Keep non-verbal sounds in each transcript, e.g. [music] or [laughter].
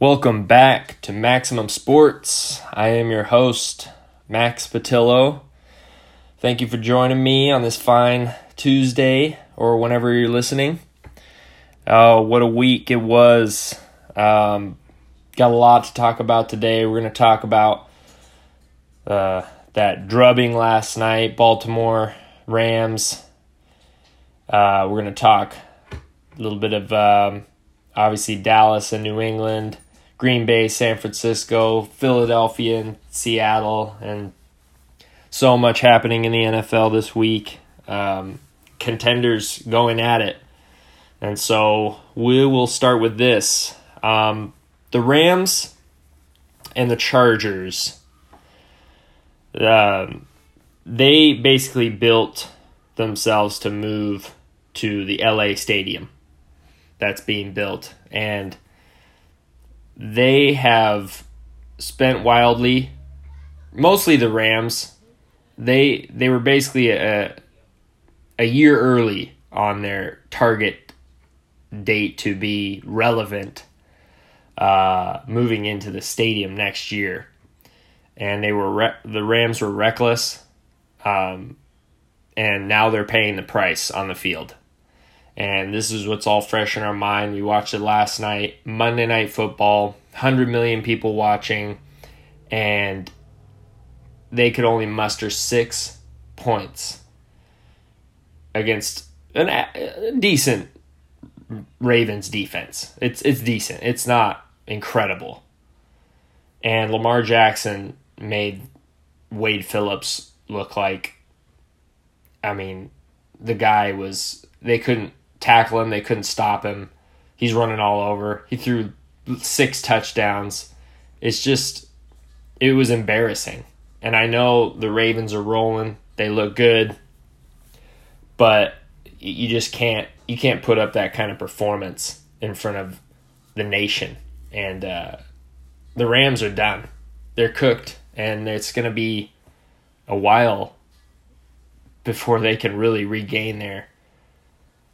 Welcome back to Maximum Sports. I am your host, Max Patillo. Thank you for joining me on this fine Tuesday or whenever you're listening. Oh, what a week it was. Um, got a lot to talk about today. We're going to talk about uh, that drubbing last night, Baltimore Rams. Uh, we're going to talk a little bit of um, obviously Dallas and New England, Green Bay, San Francisco, Philadelphia, and Seattle, and so much happening in the NFL this week. Um, contenders going at it. And so we will start with this. Um, the Rams and the Chargers, um, they basically built themselves to move to the LA stadium that's being built. And they have spent wildly, mostly the Rams. They they were basically a a year early on their target date to be relevant uh, moving into the stadium next year. And they were re- the Rams were reckless, um, and now they're paying the price on the field. And this is what's all fresh in our mind. We watched it last night, Monday Night Football, 100 million people watching, and they could only muster six points against an, a decent Ravens defense. It's it's decent. It's not incredible. And Lamar Jackson made Wade Phillips look like I mean, the guy was they couldn't tackle him, they couldn't stop him. He's running all over. He threw six touchdowns. It's just it was embarrassing. And I know the Ravens are rolling. They look good. But you just can't you can't put up that kind of performance in front of the nation. And uh, the Rams are done. They're cooked, and it's going to be a while before they can really regain their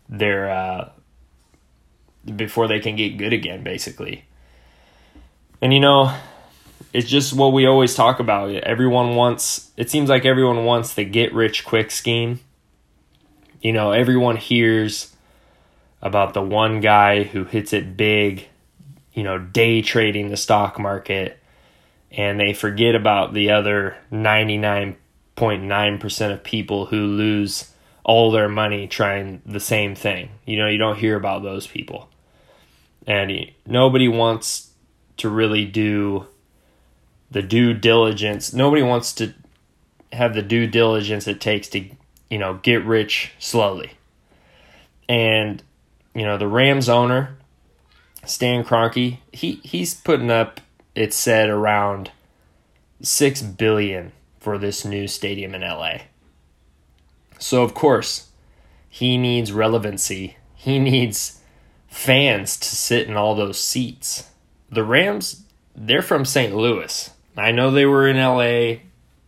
their uh, before they can get good again, basically. And you know, it's just what we always talk about. Everyone wants. It seems like everyone wants the get rich quick scheme. You know, everyone hears about the one guy who hits it big, you know, day trading the stock market, and they forget about the other 99.9% of people who lose all their money trying the same thing. You know, you don't hear about those people. And nobody wants to really do the due diligence. Nobody wants to have the due diligence it takes to, you know, get rich slowly. And you know, the Rams owner, Stan Kroenke, he he's putting up it said around 6 billion for this new stadium in LA. So of course, he needs relevancy. He needs fans to sit in all those seats. The Rams, they're from St. Louis. I know they were in LA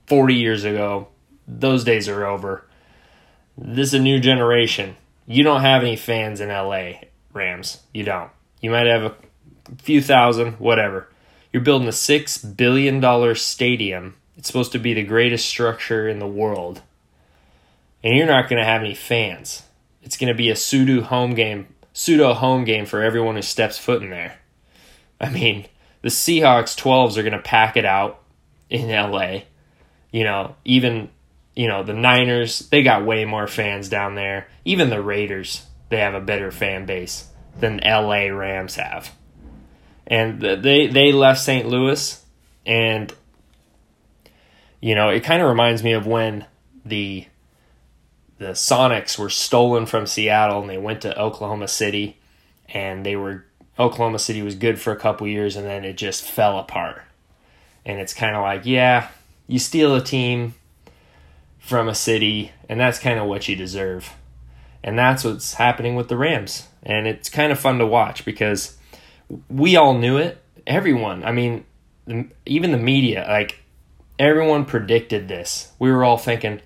40 years ago. Those days are over. This is a new generation. You don't have any fans in LA, Rams. You don't. You might have a few thousand, whatever. You're building a $6 billion stadium. It's supposed to be the greatest structure in the world. And you're not going to have any fans. It's going to be a pseudo home game, pseudo home game for everyone who steps foot in there. I mean, the Seahawks 12s are going to pack it out in LA. You know, even you know, the Niners, they got way more fans down there. Even the Raiders, they have a better fan base than LA Rams have. And they they left St. Louis and you know, it kind of reminds me of when the the Sonics were stolen from Seattle and they went to Oklahoma City and they were Oklahoma City was good for a couple years and then it just fell apart. And it's kind of like, yeah, you steal a team, from a city, and that's kind of what you deserve. And that's what's happening with the Rams. And it's kind of fun to watch because we all knew it. Everyone, I mean, even the media, like everyone predicted this. We were all thinking,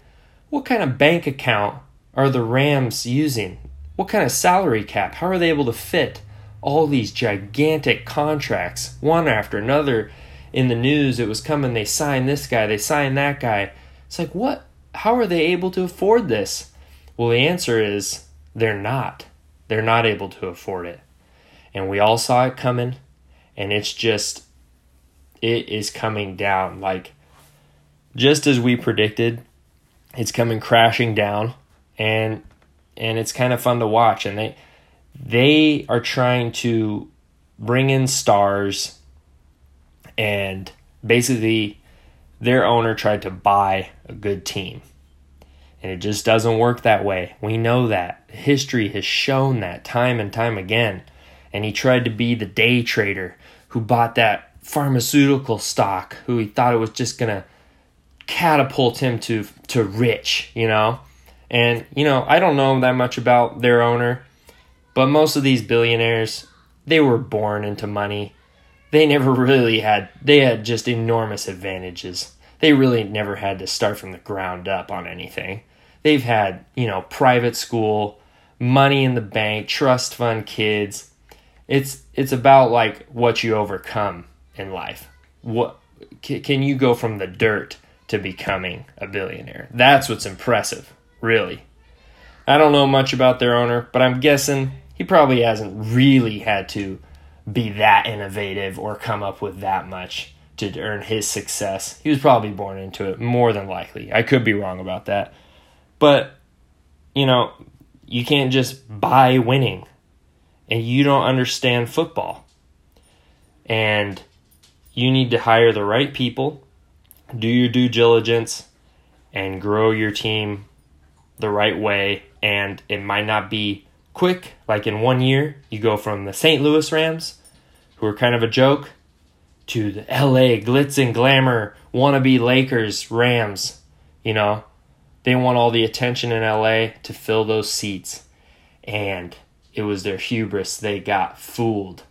what kind of bank account are the Rams using? What kind of salary cap? How are they able to fit all these gigantic contracts, one after another. In the news, it was coming, they signed this guy, they signed that guy. It's like, what? How are they able to afford this? Well, the answer is they're not. They're not able to afford it. And we all saw it coming, and it's just, it is coming down. Like, just as we predicted, it's coming crashing down, and and it's kind of fun to watch. And they they are trying to bring in stars, and basically, their owner tried to buy a good team. And it just doesn't work that way. We know that. History has shown that time and time again. And he tried to be the day trader who bought that pharmaceutical stock, who he thought it was just going to catapult him to to rich, you know? And you know, I don't know that much about their owner, but most of these billionaires, they were born into money. They never [laughs] really had they had just enormous advantages. They really never had to start from the ground up on anything. They've had, you know, private school, money in the bank, trust fund kids. It's it's about like what you overcome in life. What can you go from the dirt to becoming a billionaire? That's what's impressive, really. I don't know much about their owner, but I'm guessing he probably hasn't really had to be that innovative or come up with that much to earn his success. He was probably born into it, more than likely. I could be wrong about that. But, you know, you can't just buy winning. And you don't understand football. And you need to hire the right people, do your due diligence, and grow your team the right way. And it might not be quick, like in one year, you go from the St. Louis Rams, who are kind of a joke, to the LA glitz and glamour wannabe Lakers Rams. You know, they want all the attention in LA to fill those seats. And it was their hubris. They got fooled.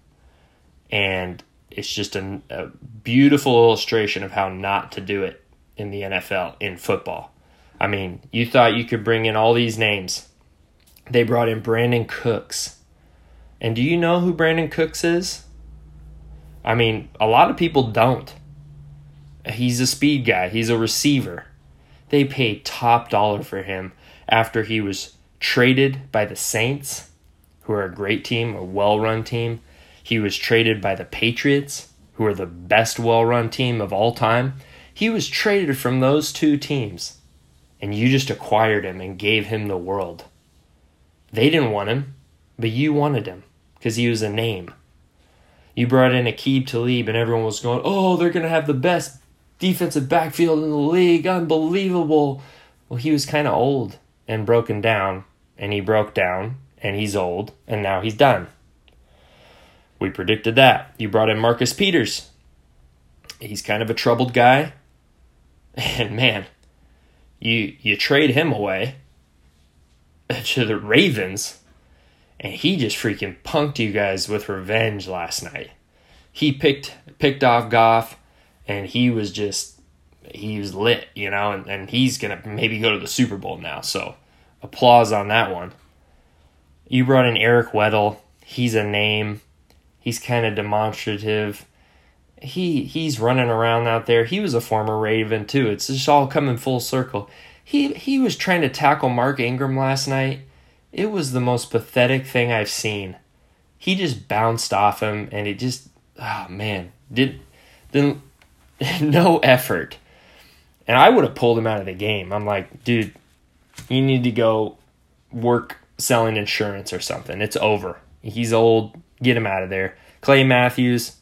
And it's just a, a beautiful illustration of how not to do it in the NFL, in football. I mean, you thought you could bring in all these names. They brought in Brandin Cooks. And do you know who Brandin Cooks is? I mean, a lot of people don't. He's a speed guy, he's a receiver. They paid top dollar for him after he was traded by the Saints, who are a great team, a well run team. He was traded by the Patriots, who are the best well run team of all time. He was traded from those two teams, and you just acquired him and gave him the world. They didn't want him, but you wanted him because he was a name. You brought in Aqib Talib, and everyone was going, "Oh, they're going to have the best defensive backfield in the league. Unbelievable." Well, he was kind of old and broken down, and he broke down, and he's old, and now he's done. We predicted that. You brought in Marcus Peters. He's kind of a troubled guy. [laughs] And man, you you trade him away [laughs] to the Ravens and he just freaking punked you guys with revenge last night. He picked picked off Goff and he was just he was lit, you know, and, and he's gonna maybe go to the Super Bowl now. So applause on that one. You brought in Eric Weddle. He's a name. He's kind of demonstrative. He he's running around out there. He was a former Raven too. It's just all coming full circle. He he was trying to tackle Mark Ingram last night. It was the most pathetic thing I've seen. He just bounced off him and it just oh man, did then [laughs] no effort. And I would have pulled him out of the game. I'm like, dude, you need to go work selling insurance or something. It's over. He's old. Get him out of there. Clay Matthews,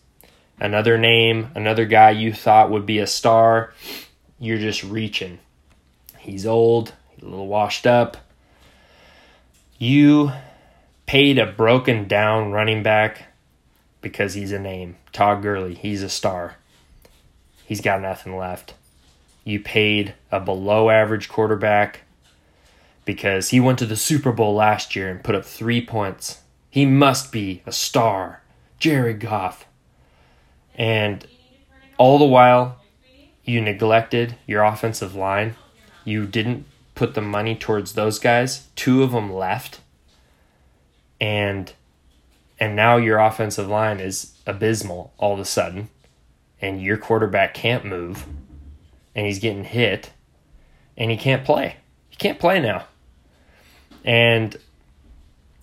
another name, another guy you thought would be a star. You're just reaching. He's old, a little washed up. You paid a broken down running back because he's a name. Todd Gurley, he's a star. He's got nothing left. You paid a below average quarterback because he went to the Super Bowl last year and put up three points. He must be a star. Jared Goff. And all the while, you neglected your offensive line. You didn't put the money towards those guys. Two of them left. And and now your offensive line is abysmal all of a sudden, and your quarterback can't move, and he's getting hit, and he can't play. He can't play now. And,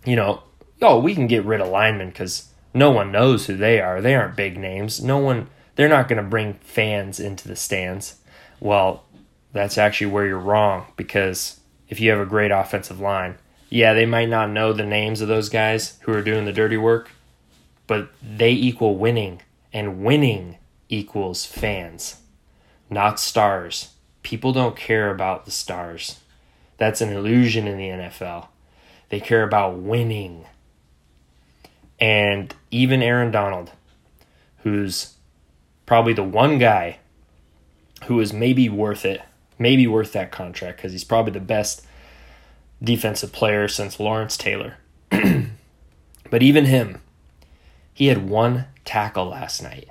you know, oh, we can get rid of linemen because no one knows who they are. They aren't big names. No one, they're not going to bring fans into the stands. Well, that's actually where you're wrong because if you have a great offensive line, yeah, they might not know the names of those guys who are doing the dirty work, but they equal winning, and winning equals fans, not stars. People don't care about the stars. That's an illusion in the NFL. They care about winning. And even Aaron Donald, who's probably the one guy who is maybe worth it, maybe worth that contract because he's probably the best defensive player since Lawrence Taylor. [clears throat] but even him, he had one tackle last night.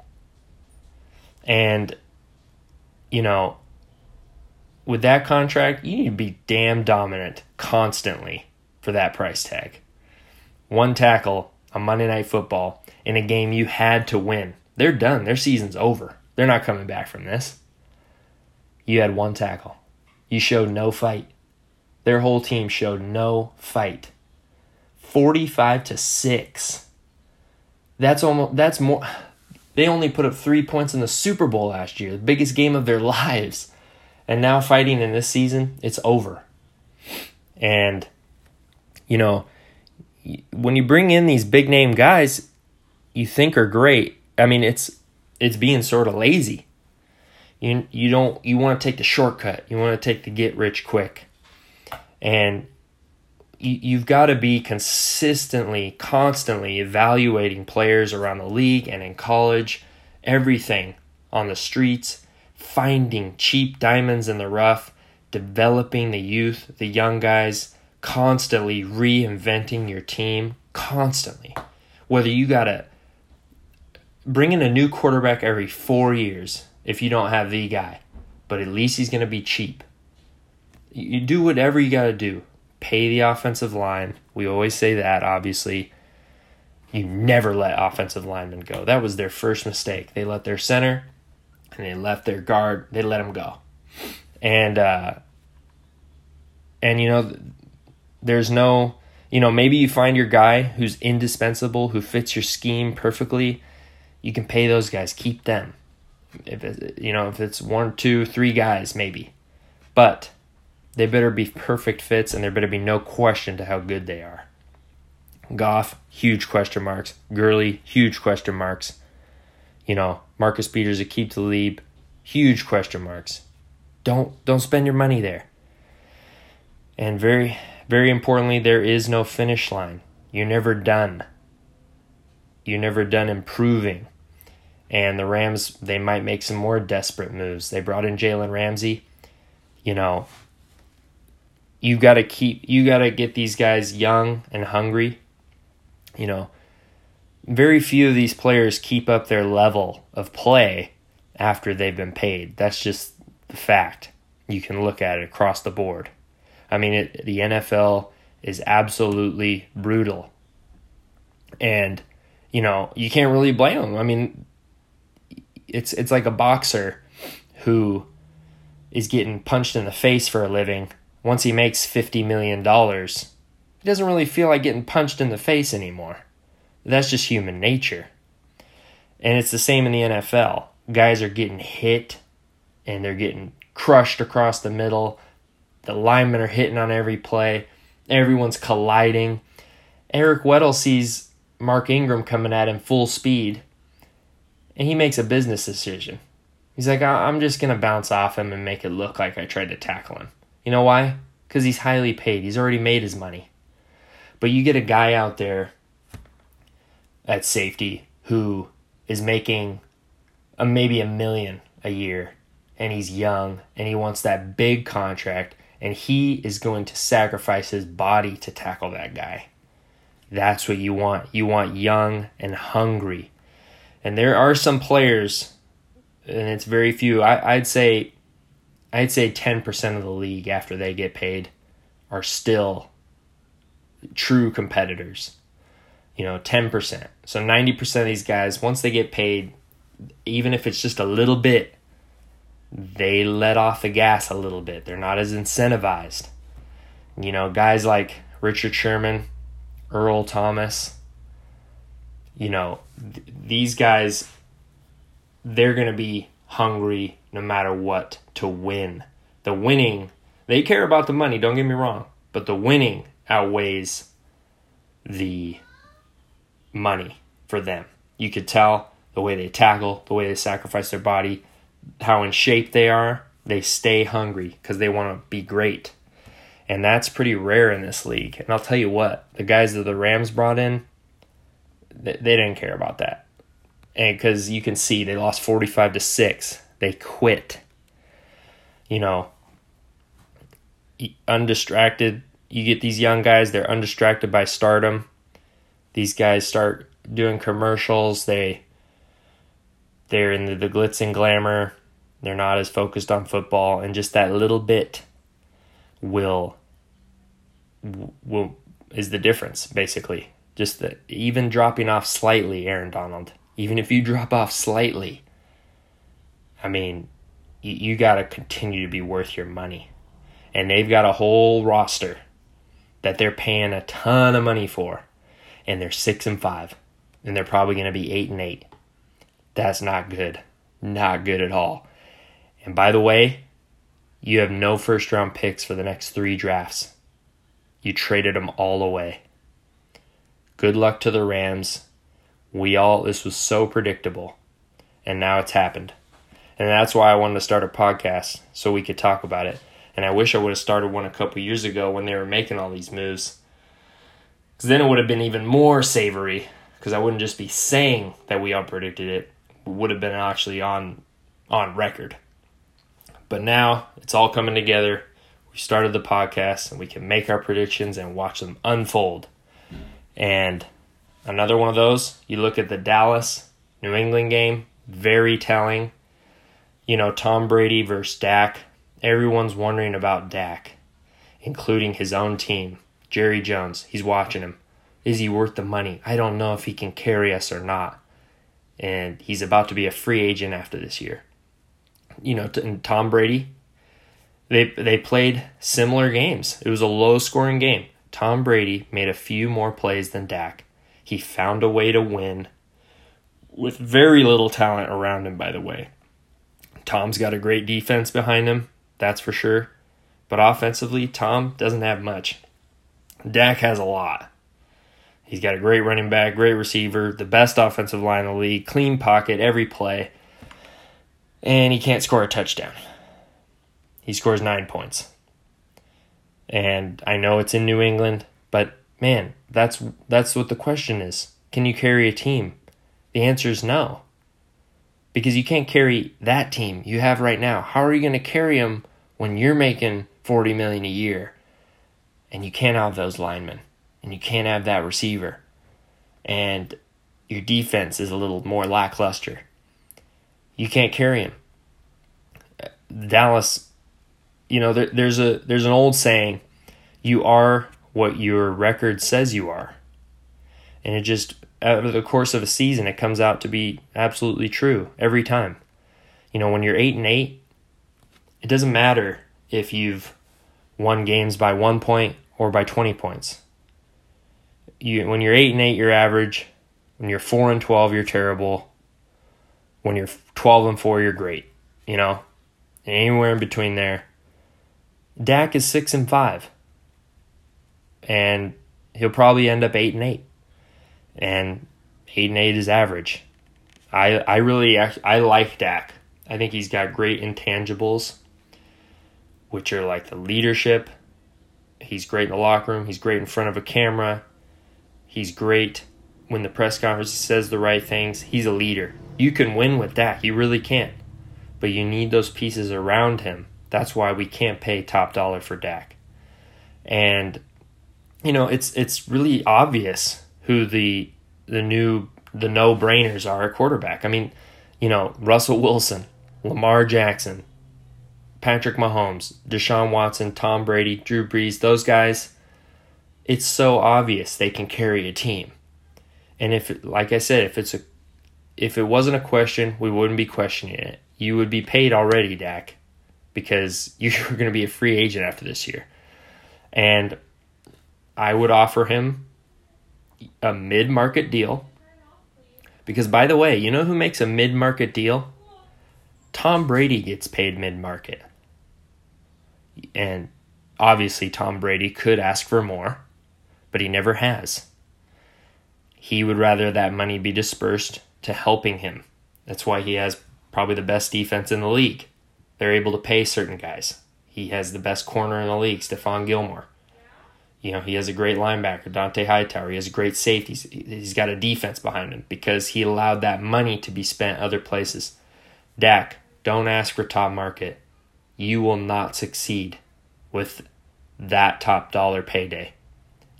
And, you know, with that contract, you need to be damn dominant constantly for that price tag. One tackle on Monday Night Football in a game you had to win. They're done. Their season's over. They're not coming back from this. You had one tackle. You showed no fight. Their whole team showed no fight. 45 to 6. That's almost that's more they only put up 3 points in the Super Bowl last year, the biggest game of their [laughs] lives. And now fighting in this season, it's over. And you know, when you bring in these big name guys you think are great, I mean it's it's being sort of lazy. You you don't you want to take the shortcut. You want to take the get rich quick and you, you've got to be consistently, constantly evaluating players around the league and in college, everything on the streets, finding cheap diamonds in the rough, developing the youth, the young guys, constantly reinventing your team, constantly. Whether you got to bring in a new quarterback every four years if you don't have the guy, but at least he's going to be cheap you do whatever you got to do. Pay the offensive line. We always say that, obviously. You never let offensive linemen go. That was their first mistake. They let their center and they left their guard. They let them go. And, uh, and you know, there's no, you know, maybe you find your guy who's indispensable, who fits your scheme perfectly. You can pay those guys, keep them. If it, you know, if it's one, two, three guys, maybe. But they better be perfect fits, and there better be no question to how good they are. Goff, huge question marks. Gurley, huge question marks. You know, Marcus Peters, Aqib Talib, huge question marks. Don't don't spend your money there. And very very importantly, there is no finish line. You're never done. You're never done improving. And the Rams, they might make some more desperate moves. They brought in Jalen Ramsey. You know, you got to keep you got to get these guys young and hungry you know very few of these players keep up their level of play after they've been paid that's just the fact you can look at it across the board i mean it, the NFL is absolutely brutal and you know you can't really blame them i mean it's it's like a boxer who is getting punched in the face for a living once he makes $50 million, he doesn't really feel like getting punched in the face anymore. That's just human nature. And it's the same in the NFL. Guys are getting hit and they're getting crushed across the middle. The linemen are hitting on every play. Everyone's colliding. Eric Weddle sees Mark Ingram coming at him full speed and he makes a business decision. He's like, I'm just going to bounce off him and make it look like I tried to tackle him. You know why? Because he's highly paid. He's already made his money. But you get a guy out there at safety who is making a, maybe a million a year and he's young and he wants that big contract and he is going to sacrifice his body to tackle that guy. That's what you want. You want young and hungry. And there are some players, and it's very few. I, would say I'd say 10% of the league after they get paid are still true competitors. you know, 10%. So 90% of these guys, once they get paid, even if it's just a little bit, they let off the gas a little bit. They're not as incentivized. You know, guys like Richard Sherman, Earl Thomas, you know, th- these guys, they're going to be hungry no matter what to win. The winning, they care about the money, don't get me wrong, but the winning outweighs the money for them. You could tell the way they tackle, the way they sacrifice their body, how in shape they are. They stay hungry because they want to be great. And that's pretty rare in this league. And I'll tell you what, the guys that the Rams brought in, they, they didn't care about that. And because you can see they lost 45 to 6, they quit. You know, undistracted. You get these young guys, they're undistracted by stardom. These guys start doing commercials. They they're in the, glitz and glamour. They're not as focused on football, and just that little bit will will is the difference basically. Just the even dropping off slightly, Aaron Donald. Even if you drop off slightly, I mean, you, you got to continue to be worth your money. And they've got a whole roster that they're paying a ton of money for, and they're six and five, and they're probably going to be eight and eight. That's not good. Not good at all. And by the way, you have no first round picks for the next three drafts. You traded them all away. Good luck to the Rams. We all, this was so predictable. And now it's happened. And that's why I wanted to start a podcast so we could talk about it. And I wish I would have started one a couple years ago when they were making all these moves. Because then it would have been even more savory. Because I wouldn't just be saying that we all predicted it would have been actually on on record. But now it's all coming together. We started the podcast and we can make our predictions and watch them unfold. And another one of those, you look at the Dallas New England game, very telling. You know, Tom Brady versus Dak. Everyone's wondering about Dak, including his own team. Jerry Jones, he's watching him. Is he worth the money? I don't know if he can carry us or not and he's about to be a free agent after this year. You know, and Tom Brady, they they played similar games. It was a low scoring game. Tom Brady made a few more plays than Dak. He found a way to win with very little talent around him, by the way. Tom's got a great defense behind him, that's for sure. But offensively, Tom doesn't have much. Dak has a lot. He's got a great running back, great receiver, the best offensive line in the league, clean pocket every play, and he can't score a touchdown. He scores nine points. And I know it's in New England, but man, that's that's what the question is. Can you carry a team? The answer is no. Because you can't carry that team you have right now. How are you going to carry them when you're making 40 million a year and you can't have those linemen? And you can't have that receiver. And your defense is a little more lackluster. You can't carry him. Dallas, you know, there, there's a there's an old saying, you are what your record says you are. And it just of the course of a season it comes out to be absolutely true every time. You know, when you're 8 and 8, it doesn't matter if you've won games by 1 point or by 20 points you when you're eight and eight, you're average. When you're four and twelve, you're terrible. When you're twelve and four, you're great. You know, anywhere in between there. Dak is six and five, and he'll probably end up eight and eight, and eight and eight is average. I I really I like Dak. I think he's got great intangibles, which are like the leadership. He's great in the locker room. He's great in front of a camera. He's great when the press conference says the right things. He's a leader. You can win with Dak. You really can. But you need those pieces around him. That's why we can't pay top dollar for Dak. And you know, it's it's really obvious who the the new the no-brainers are at quarterback. I mean, you know, Russell Wilson, Lamar Jackson, Patrick Mahomes, Deshaun Watson, Tom Brady, Drew Brees, those guys it's so obvious they can carry a team. And if like I said, if it's a if it wasn't a question, we wouldn't be questioning it. You would be paid already, Dak, because [laughs] you're going to be a free agent after this year. And I would offer him a mid market deal. Because, by the way, you know who makes a mid market deal? Tom Brady gets paid mid market. And obviously, Tom Brady could ask for more, but he never has. He would rather that money be dispersed to helping him. That's why he has probably the best defense in the league. They're able to pay certain guys. He has the best corner in the league, Stephon Gilmore. You know, he has a great linebacker, Dont'a Hightower. He has great safeties. He's got a defense behind him because he allowed that money to be spent other places. Dak, don't ask for top market. You will not succeed with that top dollar payday.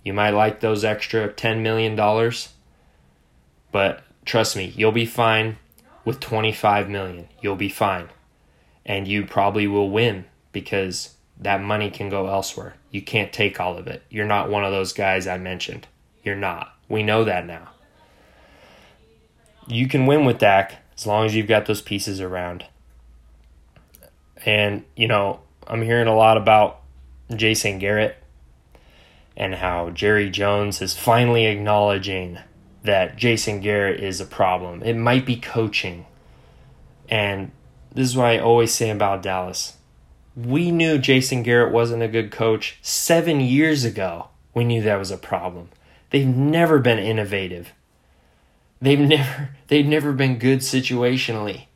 You might like those extra $10 million, but trust me, you'll be fine with 25 million. You'll be fine. And you probably will win because that money can go elsewhere. You can't take all of it. You're not one of those guys I mentioned. You're not. We know that now. You can win with Dak as long as you've got those pieces around. And, you know, I'm hearing a lot about Jason Garrett and how Jerry Jones is finally acknowledging that Jason Garrett is a problem. It might be coaching. And this is what I always say about Dallas we knew Jason Garrett wasn't a good coach seven years ago. We knew that was a problem. They've never been innovative. They've [laughs] never they've never been good situationally.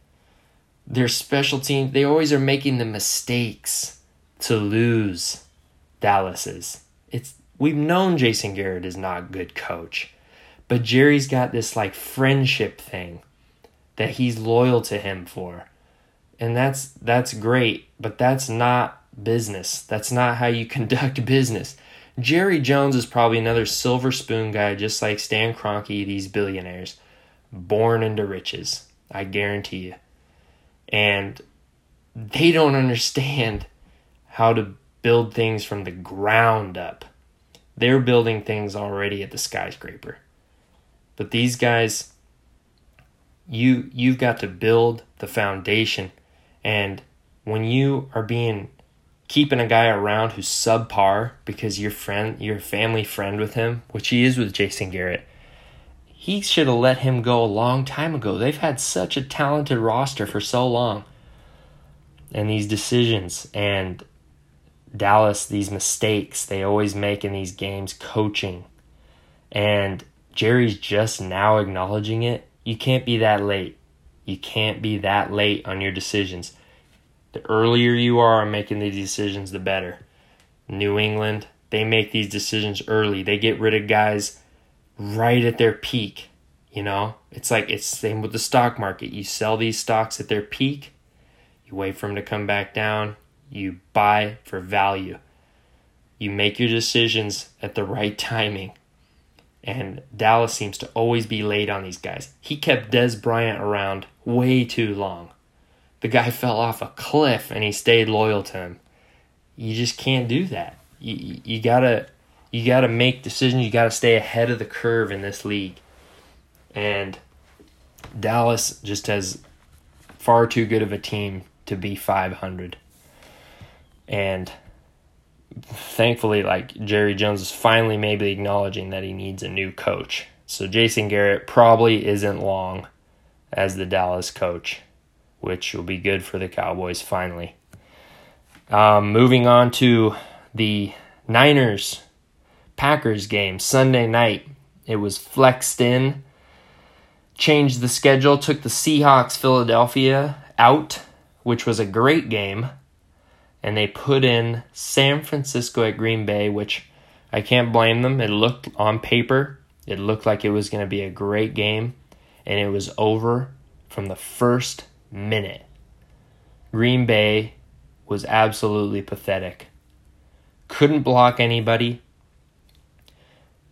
Their special team, they always are making the mistakes to lose Dallas's. We've known Jason Garrett is not a good coach. But Jerry's got this like friendship thing that he's loyal to him for. And that's that's great but that's not business. That's not how you [laughs] conduct business. Jerry jones is probably another silver spoon guy just like stan Kroenke, these billionaires. Born into riches i guarantee you. And they don't understand how to build things from the ground up they're building things already at the skyscraper but these guys you you've got to build the foundation and when you are being keeping a guy around who's subpar because your friend, your family friend with him, which he is with Jason Garrett, he should have let him go a long time ago. They've had such a talented roster for so long. And these decisions and Dallas, these mistakes they always make in these games, coaching. And Jerry's just now acknowledging it. You can't be that late. You can't be that late on your decisions. The earlier you are on making these decisions, the better. New England, they make these decisions early. They get rid of guys right at their peak. You know, it's like it's the same with the stock market. You sell these stocks at their peak, you wait for them to come back down, you buy for value. You make your decisions at the right timing. And Dallas seems to always be late on these guys. He kept Dez Bryant around way too long. The guy fell off a cliff and he stayed loyal to him. You just can't do that. You, you gotta you gotta make decisions. You gotta stay ahead of the curve in this league. And Dallas just has far too good of a team to be 500. And thankfully, like Jerry Jones is finally maybe acknowledging that he needs a new coach. So Jason Garrett probably isn't long as the Dallas coach, which will be good for the Cowboys finally. Um, moving on to the Niners Packers game Sunday night. It was flexed in, changed the schedule, took the Seahawks Philadelphia out, which was a great game and they put in San Francisco at Green Bay, which I can't blame them. It looked on paper, it looked like it was going to be a great game, and it was over from the first minute. Green Bay was absolutely pathetic. Couldn't block anybody.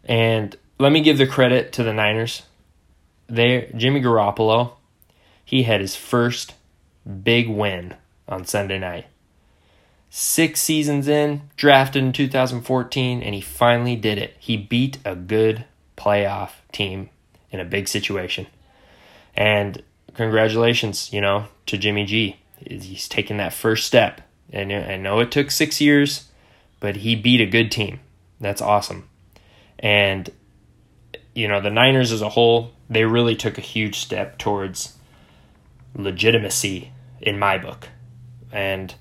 And let me give the credit to the Niners. They Jimmy Garoppolo, he had his first big win on Sunday night six seasons in, drafted in 2014, and he finally did it. He beat a good playoff team in a big situation. And congratulations, you know, to Jimmy G. He's taken that first step. And I know it took six years, but he beat a good team. That's awesome. And, you know, the Niners as a whole, they really took a huge step towards legitimacy in my book. And,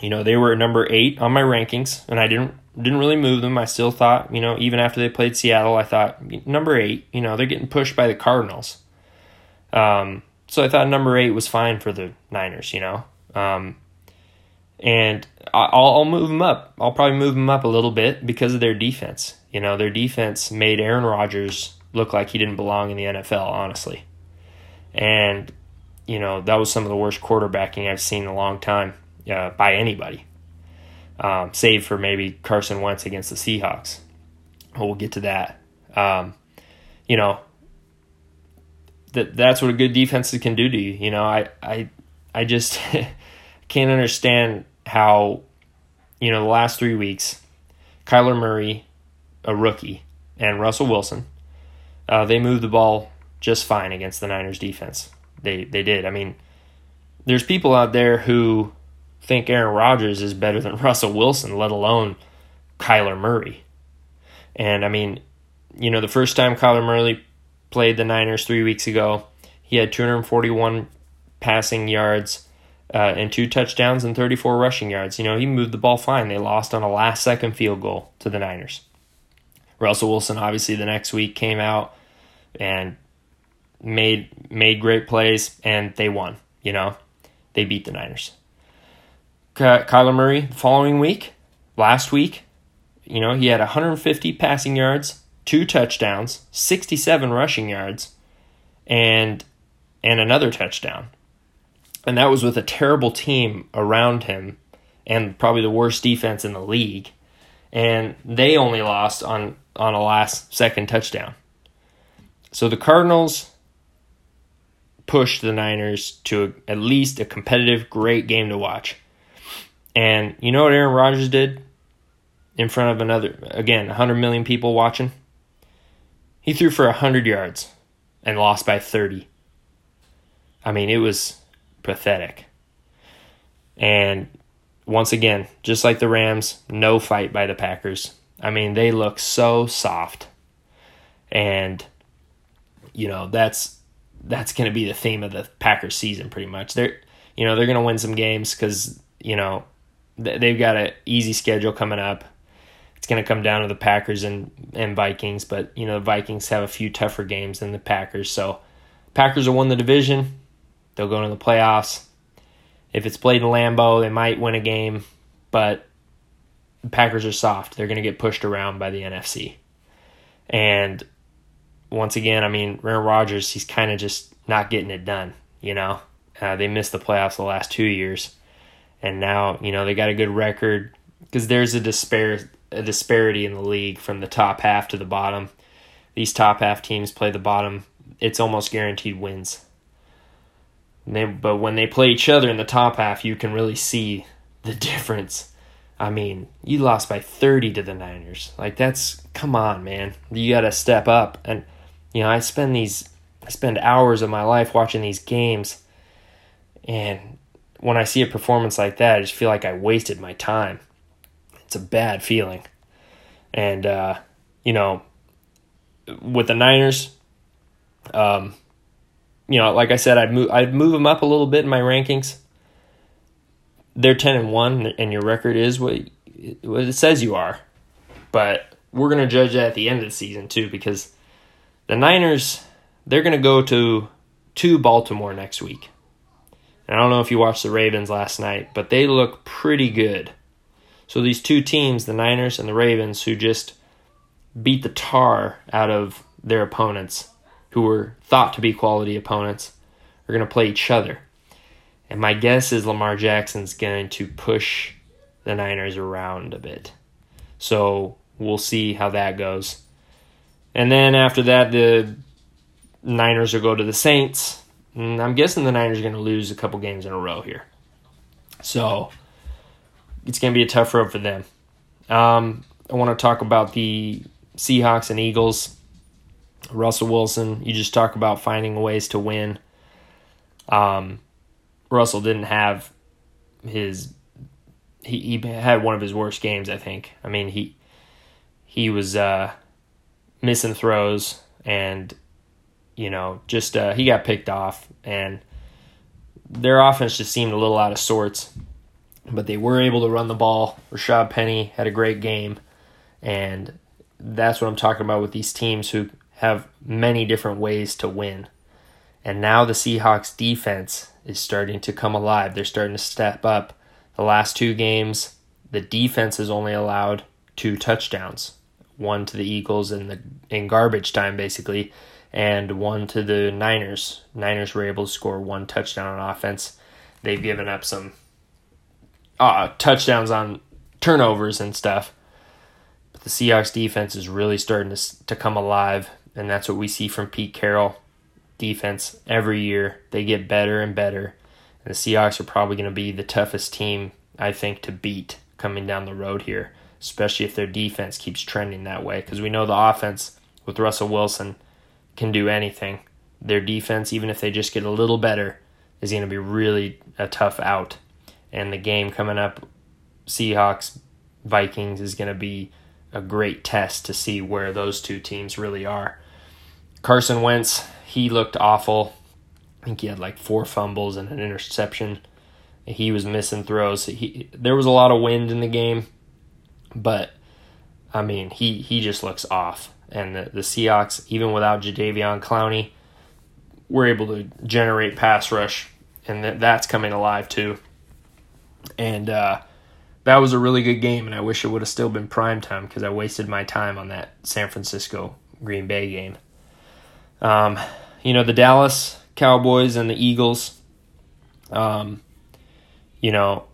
you know, they were number eight on my rankings, and I didn't didn't really move them. I still thought, you know, even after they played Seattle, I thought number eight, you know, they're getting pushed by the Cardinals. Um, so I thought number eight was fine for the Niners, you know. Um, and I'll, I'll move them up. I'll probably move them up a little bit because of their defense. You know, their defense made Aaron Rodgers look like he didn't belong in the NFL, honestly. And, you know, that was some of the worst quarterbacking I've seen in a long time uh, by anybody um, save for maybe Carson Wentz against the Seahawks. We'll get to that. Um, you know, that that's what a good defense can do to you. You know, I I I just [laughs] can't understand how, you know, the last three weeks, Kyler Murray, a rookie, and Russell Wilson, uh, they moved the ball just fine against the Niners defense. They they did. I mean, there's people out there who think Aaron Rodgers is better than [laughs] Russell Wilson, let alone Kyler Murray. And I mean, you know, the first time Kyler Murray played the Niners three weeks ago, he had 241 passing yards uh, and two touchdowns and 34 rushing yards. You know, he moved the ball fine. They lost on a last second field goal to the Niners. Russell Wilson, obviously, the next week came out and made made great plays, and they won. You know, they beat the Niners. Kyler Murray the following week, last week, you know, he had 150 passing yards, two touchdowns, 67 rushing yards, and and another touchdown. And that was with a terrible team around him and probably the worst defense in the league. And they only lost on on a last second touchdown. So the Cardinals pushed the Niners to a, at least a competitive, great game to watch. And you know what Aaron Rodgers did in front of another, again, 100 million people watching? He threw for 100 yards and lost by 30. I mean, it was pathetic. And once again, just like the Rams, no fight by the Packers. I mean, they look so soft. And you know, that's that's going to be the theme of the Packers season pretty much. They're you know, they're going to win some games cuz you know, they've got an easy schedule coming up. It's going to come down to the Packers and, and Vikings, but you know the Vikings have a few tougher games than the Packers. So Packers will win the division. They'll go into the playoffs. If it's played in Lambeau, they might win a game, but the Packers are soft. They're going to get pushed around by the NFC. And once again, I mean, Aaron Rodgers, he's kind of just not getting it done. You know, uh, they missed the playoffs the last two years and now you know they got a good record because there's a dispar a disparity in the league from the top half to the bottom. These top half teams play the bottom; it's almost guaranteed wins. They, but when they play each other in the top half, you can really see the difference. I mean, you lost by 30 to the Niners. Like that's come on, man. You got to step up. And you know, I spend these I spend hours of my life watching these games and when I see a performance like that, I just feel like I wasted my time. It's a bad feeling. And, uh, you know, with the Niners, um, you know, like I said, I'd move, I'd move them up a little bit in my rankings. They're 10 and 1, and your record is what, what it says you are. But we're going to judge that at the end of the season, too, because the Niners, they're going to go to, to Baltimore next week. And I don't know if you watched the Ravens last night, but they look pretty good. So these two teams, the Niners and the Ravens, who just beat the tar out of their opponents, who were thought to be quality opponents, are going to play each other. And my guess is Lamar Jackson's going to push the Niners around a bit. So we'll see how that goes. And then after that, the Niners will go to the Saints. Mm, I'm guessing the Niners are going to lose a couple games in a row here. So it's going to be a tough road for them. Um, I want to talk about the Seahawks and Eagles. Russell Wilson, you just talk about finding ways to win. Um, Russell didn't have his he, he had one of his worst games, I think. I mean, he he was uh, missing throws and you know, just uh, he got picked off and their offense just seemed a little out of sorts. But they were able to run the ball. Rashad Penny had a great game and that's what I'm talking about with these teams who have many different ways to win. And now the Seahawks defense is starting to come alive. They're starting to step up. The last two games, the defense has only allowed two touchdowns. One to the Eagles in the in garbage time basically, and one to the Niners. Niners were able to score one touchdown on offense. They've given up some uh, touchdowns on turnovers and stuff. But the Seahawks defense is really starting to to come alive, and that's what we see from Pete Carroll defense every year. They get better and better. And the Seahawks are probably going to be the toughest team, I think, to beat coming down the road here, especially if their defense keeps trending that way. Because we know the offense with Russell Wilson can do anything. Their defense, even if they just get a little better, is going to be really a tough out. And the game coming up, Seahawks Vikings, is going to be a great test to see where those two teams really are. Carson Wentz, he looked awful. I think he had like four fumbles and an interception. He was missing throws. He there was a lot of wind in the game, but I mean he he just looks off. And the, the Seahawks, even without Jadeveon Clowney, were able to generate pass rush, and that, that's coming alive too. And uh, that was a really good game, and I wish it would have still been prime time because I wasted my time on that San Francisco Green Bay game. Um, you know, the Dallas Cowboys and the Eagles, um, you know,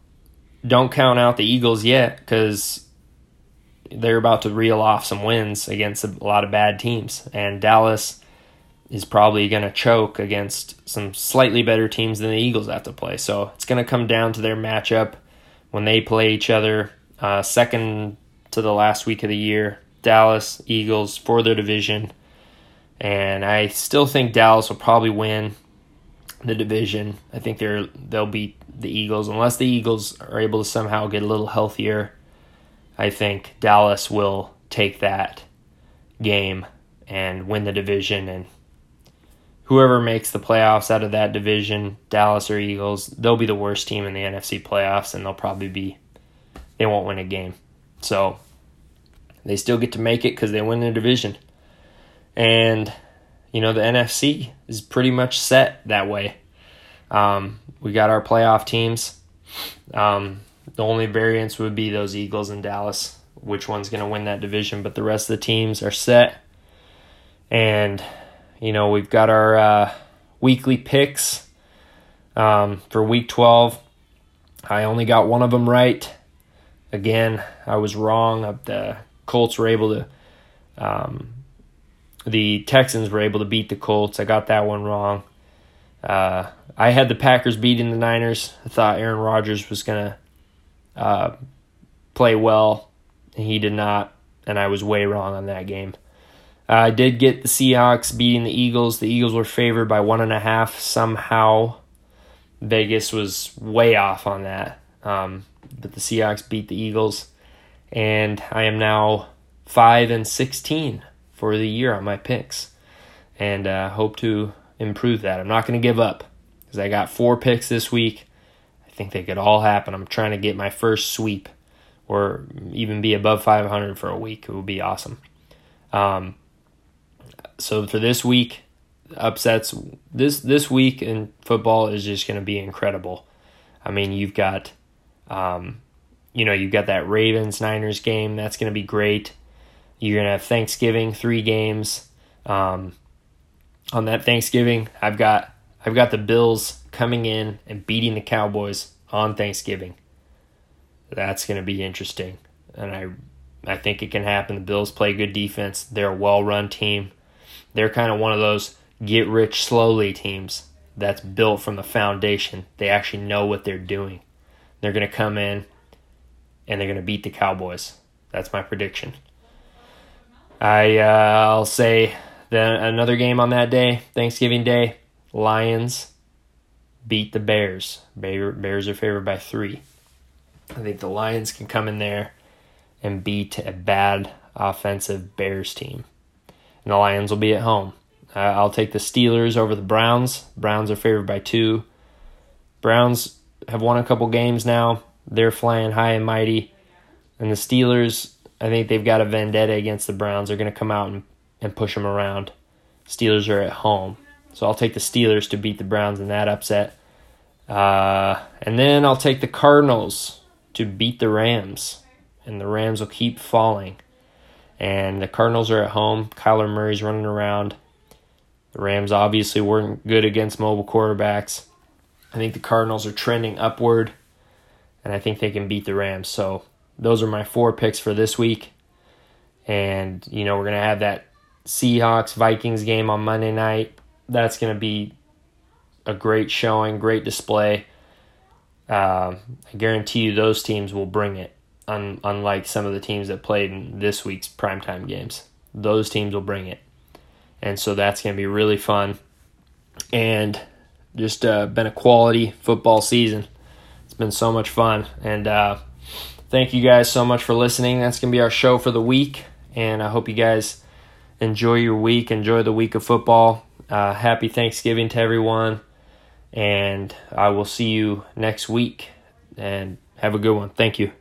don't count out the Eagles yet because they're about to reel off some wins against a lot of bad teams. And Dallas is probably going to choke against some slightly better teams than the Eagles have to play. So it's going to come down to their matchup when they play each other. Uh, second to the last week of the year, Dallas Eagles for their division and I still think Dallas will probably win the division. I think they're they'll beat the Eagles unless the Eagles are able to somehow get a little healthier. I think Dallas will take that game and win the division and whoever makes the playoffs out of that division, Dallas or Eagles, they'll be the worst team in the NFC playoffs and they'll probably be they won't win a game. So they still get to make it cuz they win the division. And, you know, the NFC is pretty much set that way. Um, we got our playoff teams. Um, the only variance would be those Eagles and Dallas, which one's going to win that division, but the rest of the teams are set. And, you know, we've got our uh, weekly picks um, for week 12. I only got one of them right. Again, I was wrong. The Colts were able to um, the Texans were able to beat the Colts. I got that one wrong. Uh, I had the Packers beating the Niners. I thought Aaron Rodgers was going to uh, play well, he did not, and I was way wrong on that game. I did get the Seahawks beating the Eagles. The Eagles were favored by one and a half somehow. Vegas was way off on that. Um, but the Seahawks beat the Eagles, and I am now five and sixteen for the year on my picks, and uh, hope to improve that. I'm not going to give up because I got four picks this week. Think they could all happen. I'm trying to get my first sweep or even be above 500 for a week. It would be awesome. Um, so for this week, upsets this this week in football is just going to be incredible. I mean, you've got, um, you know, you've got that Ravens Niners game. That's going to be great. You're gonna have Thanksgiving, three games. Um, on that Thanksgiving, I've got I've got the Bills coming in and beating the Cowboys on Thanksgiving. That's gonna be interesting, and I I think it can happen. The Bills play good defense. They're a well run team. They're kind of one of those get rich slowly teams that's built from the foundation. They actually know what they're doing. They're going to come in and they're going to beat the Cowboys. That's my prediction. I uh, I'll say then another game on that day, Thanksgiving Day, Lions beat the Bears. Bears are favored by three. I think the Lions can come in there and beat a bad offensive Bears team. And the Lions will be at home. Uh, I'll take the Steelers over the Browns. Browns are favored by two. Browns have won a couple games now. They're flying high and mighty. And the Steelers, I think they've got a vendetta against the Browns. They're going to come out and, and push them around. Steelers are at home. So I'll take the Steelers to beat the Browns in that upset. Uh, and then I'll take the Cardinals to beat the Rams. And the Rams will keep falling. And the Cardinals are at home. Kyler Murray's running around. The Rams obviously weren't good against mobile quarterbacks. I think the Cardinals are trending upward. And I think they can beat the Rams. So those are my four picks for this week. And, you know, we're going to have that Seahawks Vikings game on Monday night. That's going to be a great showing, great display. Uh, I guarantee you those teams will bring it, un- unlike some of the teams that played in this week's primetime games. Those teams will bring it. And so that's going to be really fun. And just uh, been a quality football season. It's been so much fun. And uh, thank you guys so much for listening. That's going to be our show for the week. And I hope you guys enjoy your week, enjoy the week of football. Uh, happy Thanksgiving to everyone. And I will see you next week. And have a good one. Thank you.